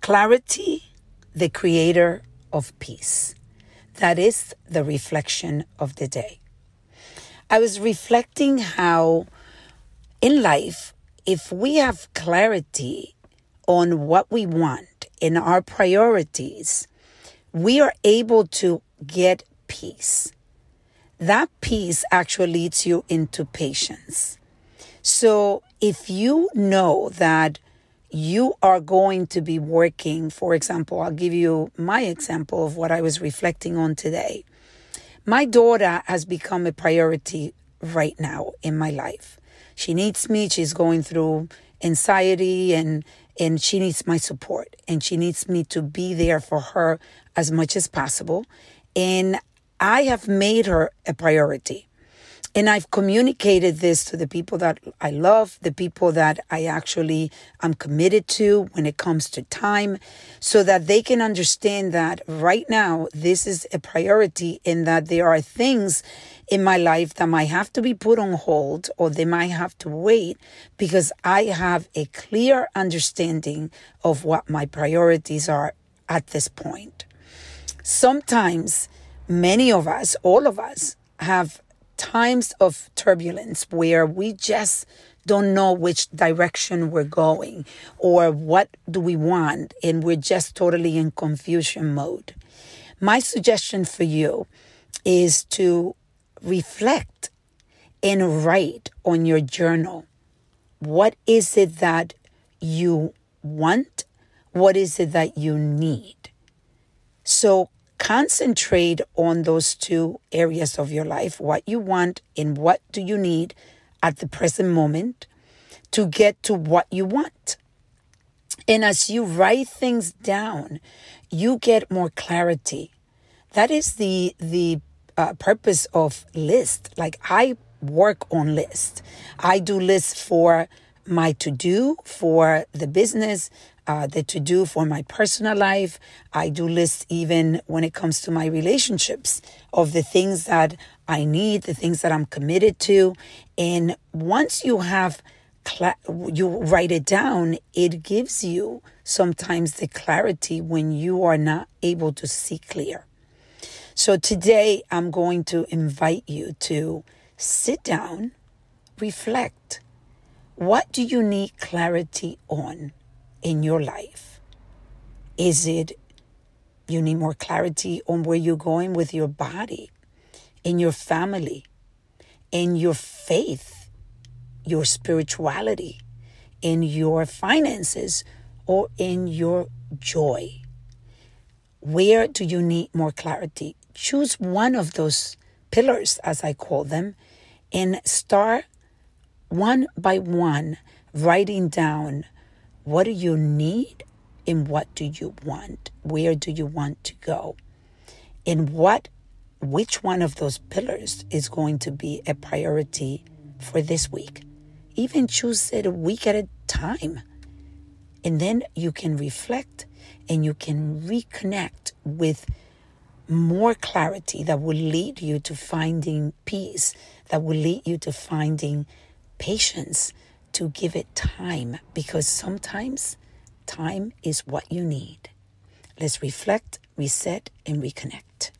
Clarity, the creator of peace. That is the reflection of the day. I was reflecting how in life, if we have clarity on what we want in our priorities, we are able to get peace. That peace actually leads you into patience. So if you know that you are going to be working, for example, I'll give you my example of what I was reflecting on today. My daughter has become a priority right now in my life. She needs me. She's going through anxiety and and she needs my support and she needs me to be there for her as much as possible. And I have made her a priority. And I've communicated this to the people that I love, the people that I actually am committed to when it comes to time, so that they can understand that right now this is a priority and that there are things in my life that might have to be put on hold or they might have to wait because I have a clear understanding of what my priorities are at this point. Sometimes many of us, all of us, have times of turbulence where we just don't know which direction we're going or what do we want and we're just totally in confusion mode. My suggestion for you is to reflect and write on your journal. What is it that you want? What is it that you need? So concentrate on those two areas of your life what you want and what do you need at the present moment to get to what you want. And as you write things down, you get more clarity. That is the the uh, purpose of list. Like I work on list. I do lists for my to do for the business uh, the to do for my personal life. I do list even when it comes to my relationships of the things that I need, the things that I'm committed to. And once you have, you write it down, it gives you sometimes the clarity when you are not able to see clear. So today I'm going to invite you to sit down, reflect. What do you need clarity on? In your life? Is it you need more clarity on where you're going with your body, in your family, in your faith, your spirituality, in your finances, or in your joy? Where do you need more clarity? Choose one of those pillars, as I call them, and start one by one writing down what do you need and what do you want? Where do you want to go? And what which one of those pillars is going to be a priority for this week? Even choose it a week at a time. And then you can reflect and you can reconnect with more clarity that will lead you to finding peace, that will lead you to finding patience, to give it time because sometimes time is what you need. Let's reflect, reset, and reconnect.